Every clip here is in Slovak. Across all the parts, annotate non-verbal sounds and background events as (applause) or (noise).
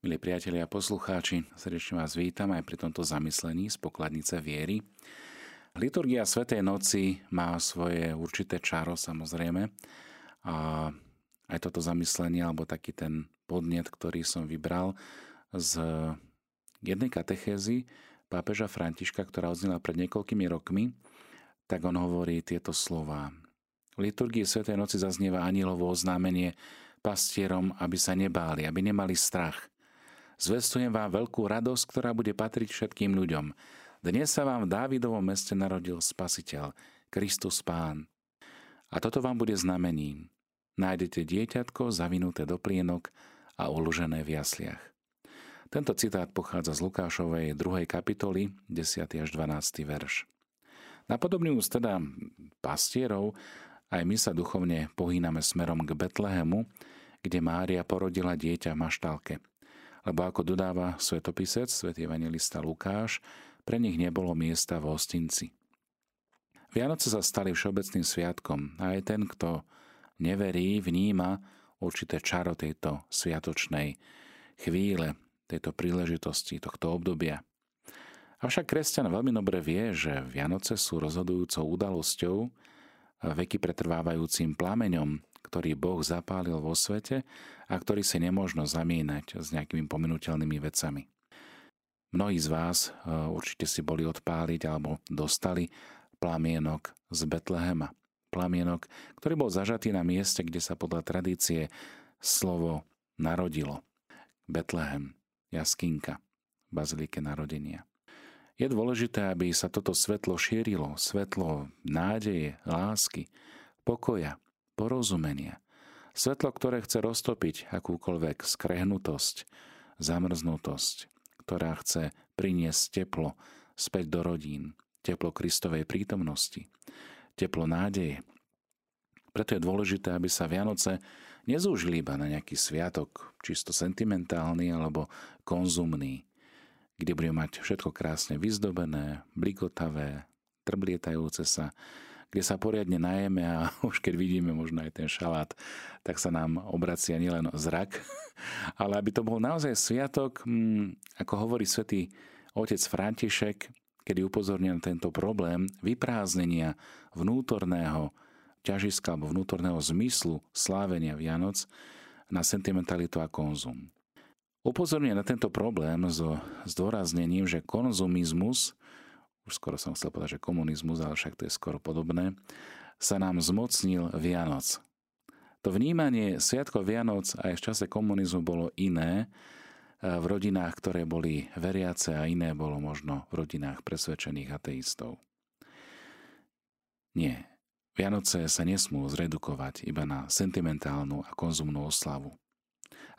Milí priatelia a poslucháči, srdečne vás vítam aj pri tomto zamyslení z pokladnice viery. Liturgia Svetej noci má svoje určité čaro samozrejme a aj toto zamyslenie alebo taký ten podnet, ktorý som vybral z jednej katechézy pápeža Františka, ktorá odznela pred niekoľkými rokmi, tak on hovorí tieto slova. V liturgii Svetej noci zaznieva anilovo oznámenie pastierom, aby sa nebáli, aby nemali strach – Zvestujem vám veľkú radosť, ktorá bude patriť všetkým ľuďom. Dnes sa vám v Dávidovom meste narodil Spasiteľ, Kristus Pán. A toto vám bude znamením. Nájdete dieťatko zavinuté do plienok a uložené v jasliach. Tento citát pochádza z Lukášovej 2. kapitoly, 10. až 12. verš. Na podobný úst teda pastierov aj my sa duchovne pohýname smerom k Betlehemu, kde Mária porodila dieťa v maštálke – lebo ako dodáva svetopisec, svätý evangelista Lukáš, pre nich nebolo miesta v hostinci. Vianoce sa stali všeobecným sviatkom a aj ten, kto neverí, vníma určité čaro tejto sviatočnej chvíle, tejto príležitosti, tohto obdobia. Avšak kresťan veľmi dobre vie, že Vianoce sú rozhodujúcou udalosťou, veky pretrvávajúcim plameňom, ktorý Boh zapálil vo svete a ktorý si nemôžno zamínať s nejakými pominuteľnými vecami. Mnohí z vás e, určite si boli odpáliť alebo dostali plamienok z Betlehema. Plamienok, ktorý bol zažatý na mieste, kde sa podľa tradície slovo narodilo. Betlehem, jaskinka, bazilike narodenia. Je dôležité, aby sa toto svetlo šírilo, svetlo nádeje, lásky, pokoja, porozumenia, Svetlo, ktoré chce roztopiť akúkoľvek skrehnutosť, zamrznutosť, ktorá chce priniesť teplo späť do rodín, teplo Kristovej prítomnosti, teplo nádeje. Preto je dôležité, aby sa Vianoce nezúžili iba na nejaký sviatok, čisto sentimentálny alebo konzumný, kde budeme mať všetko krásne vyzdobené, blikotavé, trblietajúce sa, kde sa poriadne najeme a (laughs) už keď vidíme možno aj ten šalát, tak sa nám obracia nielen zrak, (laughs) ale aby to bol naozaj sviatok, hm, ako hovorí svätý otec František, kedy upozornil na tento problém vyprázdnenia vnútorného ťažiska alebo vnútorného zmyslu slávenia Vianoc na sentimentalitu a konzum. Upozorňuje na tento problém so zdôraznením, že konzumizmus už skoro som chcel povedať, že komunizmus, ale však to je skoro podobné, sa nám zmocnil Vianoc. To vnímanie Sviatko Vianoc aj v čase komunizmu bolo iné eh, v rodinách, ktoré boli veriace a iné bolo možno v rodinách presvedčených ateistov. Nie. Vianoce sa nesmú zredukovať iba na sentimentálnu a konzumnú oslavu.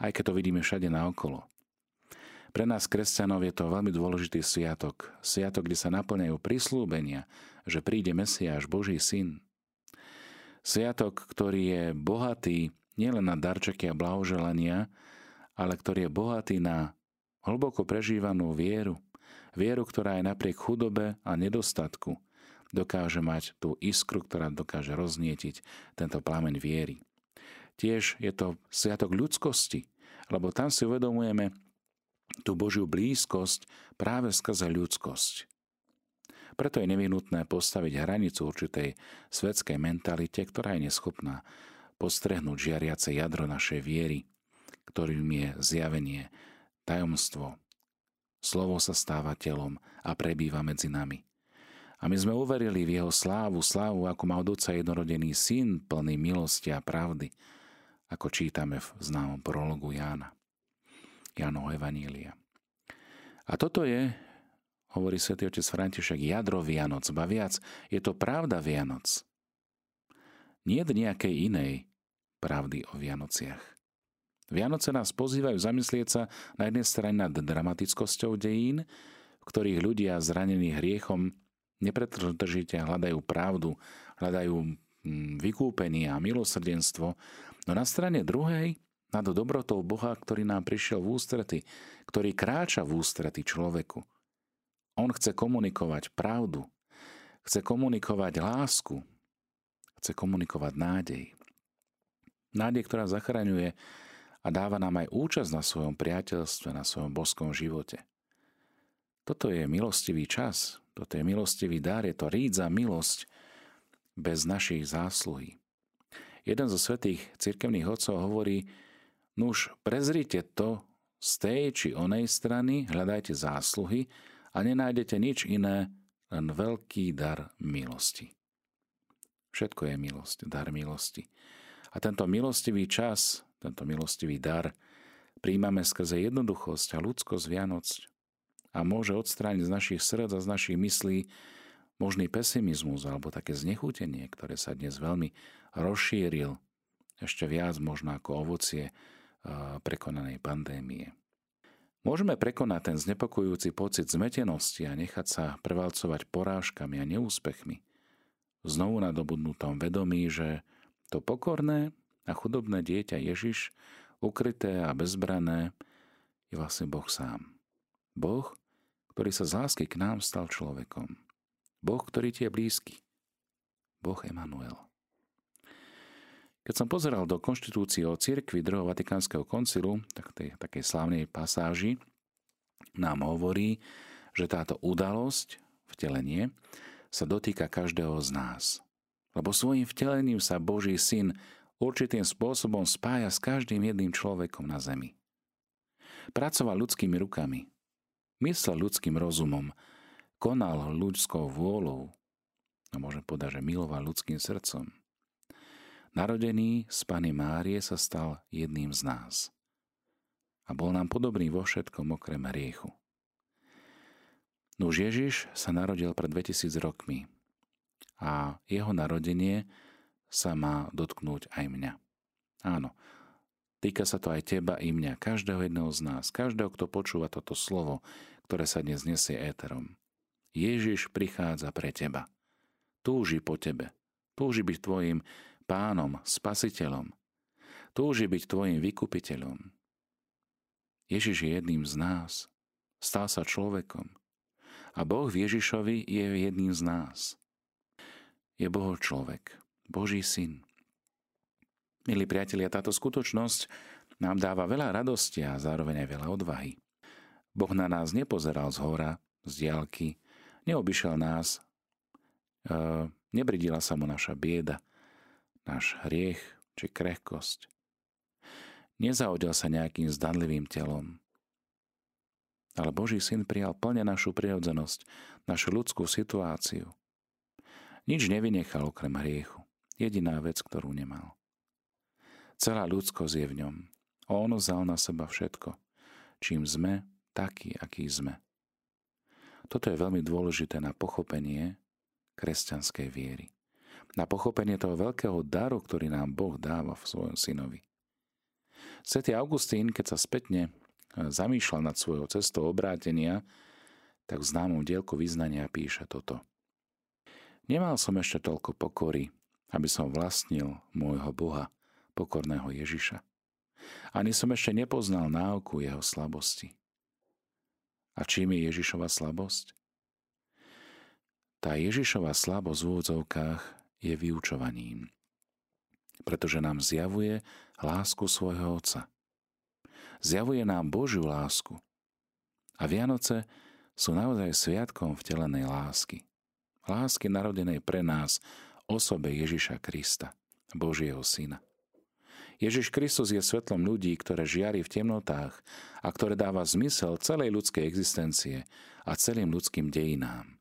Aj keď to vidíme všade naokolo. Pre nás, kresťanov, je to veľmi dôležitý sviatok. Sviatok, kde sa naplňajú prislúbenia, že príde Mesiáš, Boží syn. Sviatok, ktorý je bohatý nielen na darčeky a blahoželania, ale ktorý je bohatý na hlboko prežívanú vieru. Vieru, ktorá aj napriek chudobe a nedostatku dokáže mať tú iskru, ktorá dokáže roznietiť tento plameň viery. Tiež je to sviatok ľudskosti, lebo tam si uvedomujeme, tú Božiu blízkosť práve skrze ľudskosť. Preto je nevyhnutné postaviť hranicu určitej svetskej mentalite, ktorá je neschopná postrehnúť žiariace jadro našej viery, ktorým je zjavenie, tajomstvo. Slovo sa stáva telom a prebýva medzi nami. A my sme uverili v jeho slávu, slávu, ako má od Otca jednorodený syn, plný milosti a pravdy, ako čítame v známom prologu Jána. Jánovho Evanília. A toto je, hovorí svätý otec František, jadro Vianoc, ba viac, je to pravda Vianoc. Nie nejakej inej pravdy o Vianociach. Vianoce nás pozývajú zamyslieť sa na jednej strane nad dramatickosťou dejín, v ktorých ľudia zranení hriechom nepretržite hľadajú pravdu, hľadajú mm, vykúpenie a milosrdenstvo, no na strane druhej nad dobrotou Boha, ktorý nám prišiel v ústrety, ktorý kráča v ústrety človeku. On chce komunikovať pravdu, chce komunikovať lásku, chce komunikovať nádej. Nádej, ktorá zachraňuje a dáva nám aj účasť na svojom priateľstve, na svojom boskom živote. Toto je milostivý čas, toto je milostivý dar, je to rídza milosť bez našich zásluhy. Jeden zo svetých cirkevných otcov hovorí, nuž prezrite to z tej či onej strany, hľadajte zásluhy a nenájdete nič iné, len veľký dar milosti. Všetko je milosť, dar milosti. A tento milostivý čas, tento milostivý dar príjmame skrze jednoduchosť a ľudskosť Vianoc a môže odstrániť z našich srdc a z našich myslí možný pesimizmus alebo také znechutenie, ktoré sa dnes veľmi rozšíril ešte viac možno ako ovocie prekonanej pandémie. Môžeme prekonať ten znepokojujúci pocit zmetenosti a nechať sa prevalcovať porážkami a neúspechmi. Znovu nadobudnutom vedomí, že to pokorné a chudobné dieťa Ježiš, ukryté a bezbrané, je vlastne Boh sám. Boh, ktorý sa z lásky k nám stal človekom. Boh, ktorý ti je blízky. Boh Emanuel. Keď som pozeral do konštitúcie o cirkvi druhého Vatikánskeho koncilu, tak tej takej slávnej pasáži, nám hovorí, že táto udalosť, vtelenie, sa dotýka každého z nás. Lebo svojim vtelením sa Boží syn určitým spôsobom spája s každým jedným človekom na zemi. Pracoval ľudskými rukami, myslel ľudským rozumom, konal ľudskou vôľou a môžem povedať, že miloval ľudským srdcom – Narodený z Pany Márie sa stal jedným z nás. A bol nám podobný vo všetkom okrem hriechu. Nuž Ježiš sa narodil pred 2000 rokmi a jeho narodenie sa má dotknúť aj mňa. Áno, týka sa to aj teba i mňa, každého jedného z nás, každého, kto počúva toto slovo, ktoré sa dnes nesie éterom. Ježiš prichádza pre teba. Túži po tebe. Túži byť tvojim pánom, spasiteľom. Túži byť tvojim vykupiteľom. Ježiš je jedným z nás. Stal sa človekom. A Boh v Ježišovi je jedným z nás. Je Boho človek, Boží syn. Milí priatelia, táto skutočnosť nám dáva veľa radosti a zároveň aj veľa odvahy. Boh na nás nepozeral z hora, z diálky, neobyšel nás, e, nebridila sa mu naša bieda, náš hriech či krehkosť. Nezaodel sa nejakým zdanlivým telom, ale Boží syn prijal plne našu prirodzenosť, našu ľudskú situáciu. Nič nevynechal okrem hriechu. Jediná vec, ktorú nemal. Celá ľudskosť je v ňom. On vzal na seba všetko. Čím sme, taký, aký sme. Toto je veľmi dôležité na pochopenie kresťanskej viery na pochopenie toho veľkého daru, ktorý nám Boh dáva v svojom synovi. Svetý Augustín, keď sa spätne e, zamýšľal nad svojou cestou obrátenia, tak v známom dielku vyznania píše toto. Nemal som ešte toľko pokory, aby som vlastnil môjho Boha, pokorného Ježiša. Ani som ešte nepoznal náuku jeho slabosti. A čím je Ježišova slabosť? Tá Ježišova slabosť v úvodzovkách je vyučovaním, pretože nám zjavuje lásku svojho Otca. Zjavuje nám Božiu lásku. A Vianoce sú naozaj sviatkom vtelenej lásky. Lásky narodenej pre nás osobe Ježiša Krista, Božieho Syna. Ježiš Kristus je svetlom ľudí, ktoré žiari v temnotách a ktoré dáva zmysel celej ľudskej existencie a celým ľudským dejinám.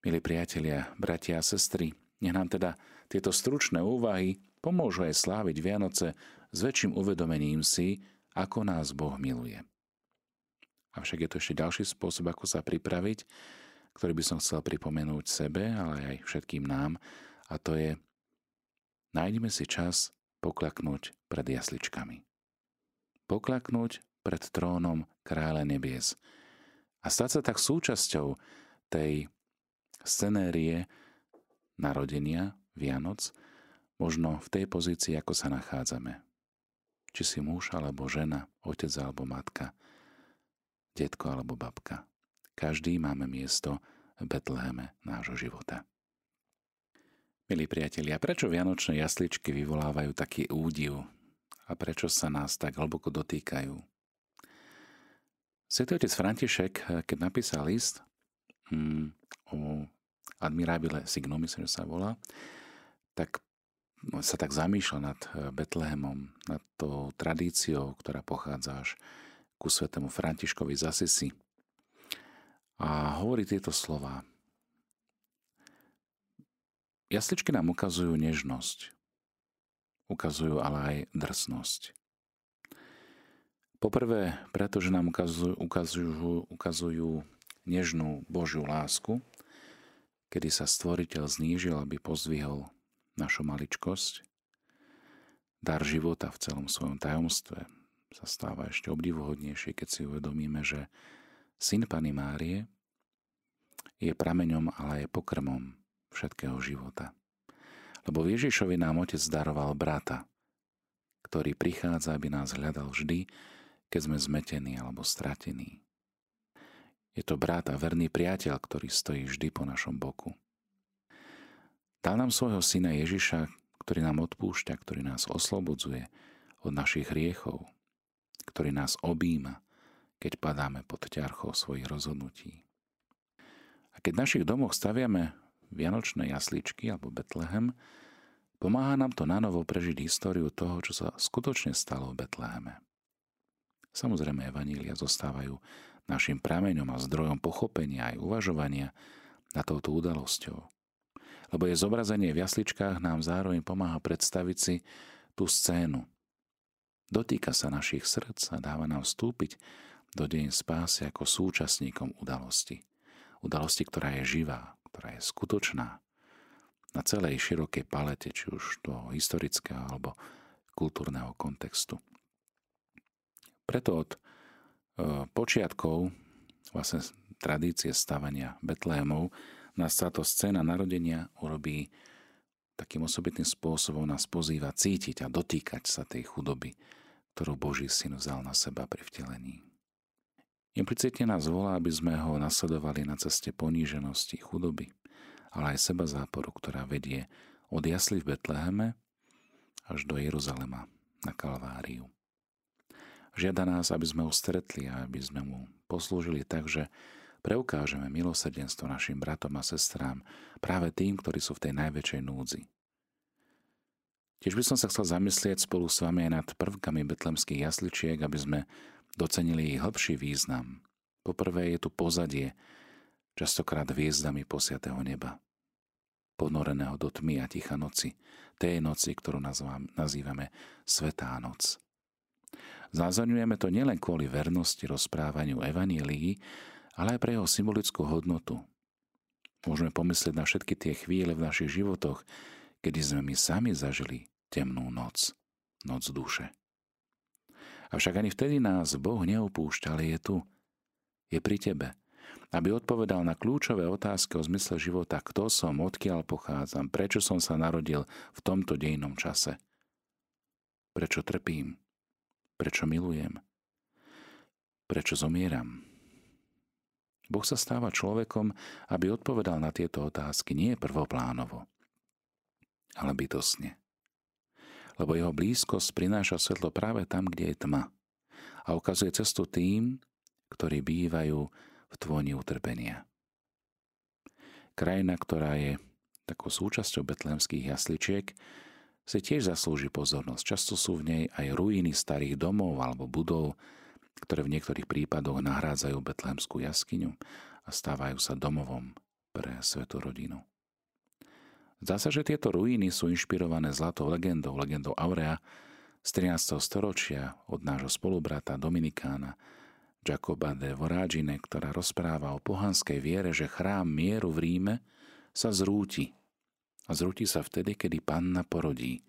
Milí priatelia, bratia a sestry, nech nám teda tieto stručné úvahy pomôžu aj sláviť Vianoce s väčším uvedomením si, ako nás Boh miluje. Avšak je to ešte ďalší spôsob, ako sa pripraviť, ktorý by som chcel pripomenúť sebe, ale aj všetkým nám, a to je nájdeme si čas poklaknúť pred jasličkami. Poklaknúť pred trónom kráľa nebies a stať sa tak súčasťou tej scenérie, narodenia, Vianoc, možno v tej pozícii, ako sa nachádzame. Či si muž alebo žena, otec alebo matka, detko alebo babka. Každý máme miesto v Betleheme nášho života. Milí priatelia, prečo vianočné jasličky vyvolávajú taký údiv a prečo sa nás tak hlboko dotýkajú. Svetý otec František, keď napísal list hmm, o Admirabile Signum, myslím, že sa volá, tak sa tak zamýšľa nad eh, Betlehemom, nad tou tradíciou, ktorá pochádza až ku svetému Františkovi z Asisi. A hovorí tieto slova. Jasličky nám ukazujú nežnosť, ukazujú ale aj drsnosť. Poprvé, pretože nám ukazujú, ukazujú, ukazujú nežnú Božiu lásku, kedy sa stvoriteľ znížil, aby pozdvihol našu maličkosť. Dar života v celom svojom tajomstve sa stáva ešte obdivuhodnejšie, keď si uvedomíme, že syn Pany Márie je prameňom, ale aj pokrmom všetkého života. Lebo Ježišovi nám Otec daroval brata, ktorý prichádza, aby nás hľadal vždy, keď sme zmetení alebo stratení. Je to brat a verný priateľ, ktorý stojí vždy po našom boku. Dal nám svojho syna Ježiša, ktorý nám odpúšťa, ktorý nás oslobodzuje od našich hriechov, ktorý nás objíma, keď padáme pod ťarchou svojich rozhodnutí. A keď v našich domoch staviame vianočné jasličky alebo Betlehem, pomáha nám to nanovo prežiť históriu toho, čo sa skutočne stalo v Betleheme. Samozrejme, evanília zostávajú našim prameňom a zdrojom pochopenia aj uvažovania na touto udalosťou. Lebo je zobrazenie v jasličkách nám zároveň pomáha predstaviť si tú scénu. Dotýka sa našich srdc a dáva nám vstúpiť do deň spásy ako súčasníkom udalosti. Udalosti, ktorá je živá, ktorá je skutočná na celej širokej palete, či už toho historického alebo kultúrneho kontextu. Preto od počiatkov vlastne tradície stavania Betlémov nás táto scéna narodenia urobí takým osobitným spôsobom nás pozýva cítiť a dotýkať sa tej chudoby, ktorú Boží syn vzal na seba pri vtelení. Implicitne nás volá, aby sme ho nasledovali na ceste poníženosti, chudoby, ale aj seba záporu, ktorá vedie od jasly v Betleheme až do Jeruzalema na Kalváriu. Žiada nás, aby sme ho stretli a aby sme mu poslúžili tak, že preukážeme milosrdenstvo našim bratom a sestrám, práve tým, ktorí sú v tej najväčšej núdzi. Tiež by som sa chcel zamyslieť spolu s vami aj nad prvkami betlemských jasličiek, aby sme docenili ich hĺbší význam. Poprvé je tu pozadie, častokrát hviezdami posiatého neba, ponoreného do tmy a ticha noci, tej noci, ktorú nazývame Svetá noc. Zázorňujeme to nielen kvôli vernosti rozprávaniu Evanílií, ale aj pre jeho symbolickú hodnotu. Môžeme pomyslieť na všetky tie chvíle v našich životoch, kedy sme my sami zažili temnú noc, noc duše. Avšak ani vtedy nás Boh neopúšťa, ale je tu. Je pri tebe. Aby odpovedal na kľúčové otázky o zmysle života, kto som, odkiaľ pochádzam, prečo som sa narodil v tomto dejnom čase. Prečo trpím? Prečo milujem? Prečo zomieram? Boh sa stáva človekom, aby odpovedal na tieto otázky nie prvoplánovo, ale bytosne lebo jeho blízkosť prináša svetlo práve tam, kde je tma a ukazuje cestu tým, ktorí bývajú v tvoni utrpenia. Krajina, ktorá je takou súčasťou betlémskych jasličiek, si tiež zaslúži pozornosť. Často sú v nej aj ruiny starých domov alebo budov, ktoré v niektorých prípadoch nahrádzajú betlémskú jaskyňu a stávajú sa domovom pre svetú rodinu. Zdá sa, že tieto ruíny sú inšpirované zlatou legendou, legendou Aurea z 13. storočia od nášho spolubrata Dominikána Jacoba de Vorágine, ktorá rozpráva o pohanskej viere, že chrám mieru v Ríme sa zrúti. A zrúti sa vtedy, kedy panna porodí.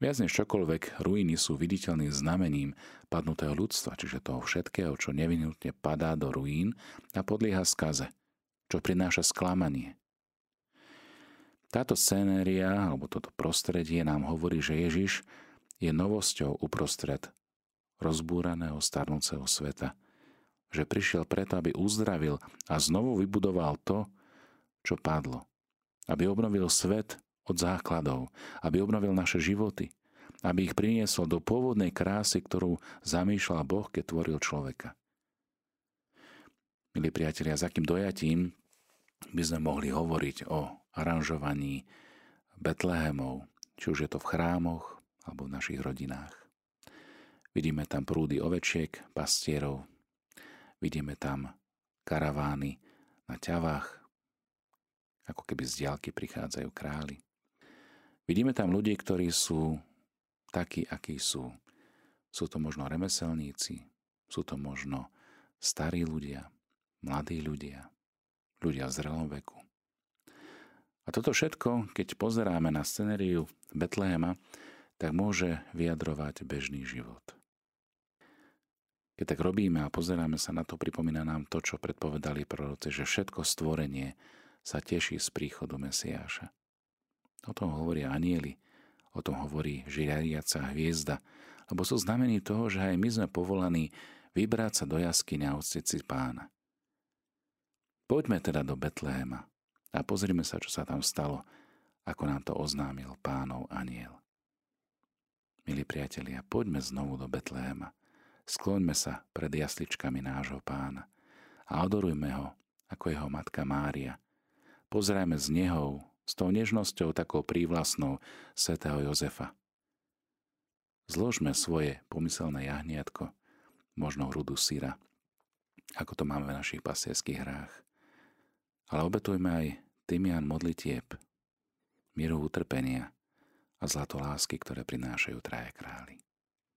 Viac než čokoľvek, ruiny sú viditeľným znamením padnutého ľudstva, čiže toho všetkého, čo nevinutne padá do ruín a podlieha skaze, čo prináša sklamanie, táto scénéria, alebo toto prostredie nám hovorí, že Ježiš je novosťou uprostred rozbúraného starnúceho sveta. Že prišiel preto, aby uzdravil a znovu vybudoval to, čo padlo. Aby obnovil svet od základov, aby obnovil naše životy, aby ich priniesol do pôvodnej krásy, ktorú zamýšľal Boh, keď tvoril človeka. Milí priatelia, s akým dojatím by sme mohli hovoriť o aranžovaní Betlehemov, či už je to v chrámoch alebo v našich rodinách. Vidíme tam prúdy ovečiek, pastierov, vidíme tam karavány na ťavách, ako keby z diálky prichádzajú králi. Vidíme tam ľudí, ktorí sú takí, akí sú. Sú to možno remeselníci, sú to možno starí ľudia, mladí ľudia, ľudia v zrelom veku. A toto všetko, keď pozeráme na scenériu Betlehema, tak môže vyjadrovať bežný život. Keď tak robíme a pozeráme sa na to, pripomína nám to, čo predpovedali proroci, že všetko stvorenie sa teší z príchodu Mesiáša. O tom hovoria anieli, o tom hovorí žiariaca hviezda, lebo sú znamení toho, že aj my sme povolaní vybrať sa do jaskyne a si pána. Poďme teda do Betléma a pozrime sa, čo sa tam stalo, ako nám to oznámil pánov aniel. Milí priatelia, poďme znovu do Betléma. Skloňme sa pred jasličkami nášho pána a adorujme ho ako jeho matka Mária. Pozrajme z neho s tou nežnosťou takou prívlastnou svätého Jozefa. Zložme svoje pomyselné jahniatko, možno hrudu syra, ako to máme v našich pasierských hrách ale obetujme aj tymian modlitieb, mieru utrpenia a zlato lásky, ktoré prinášajú traje králi.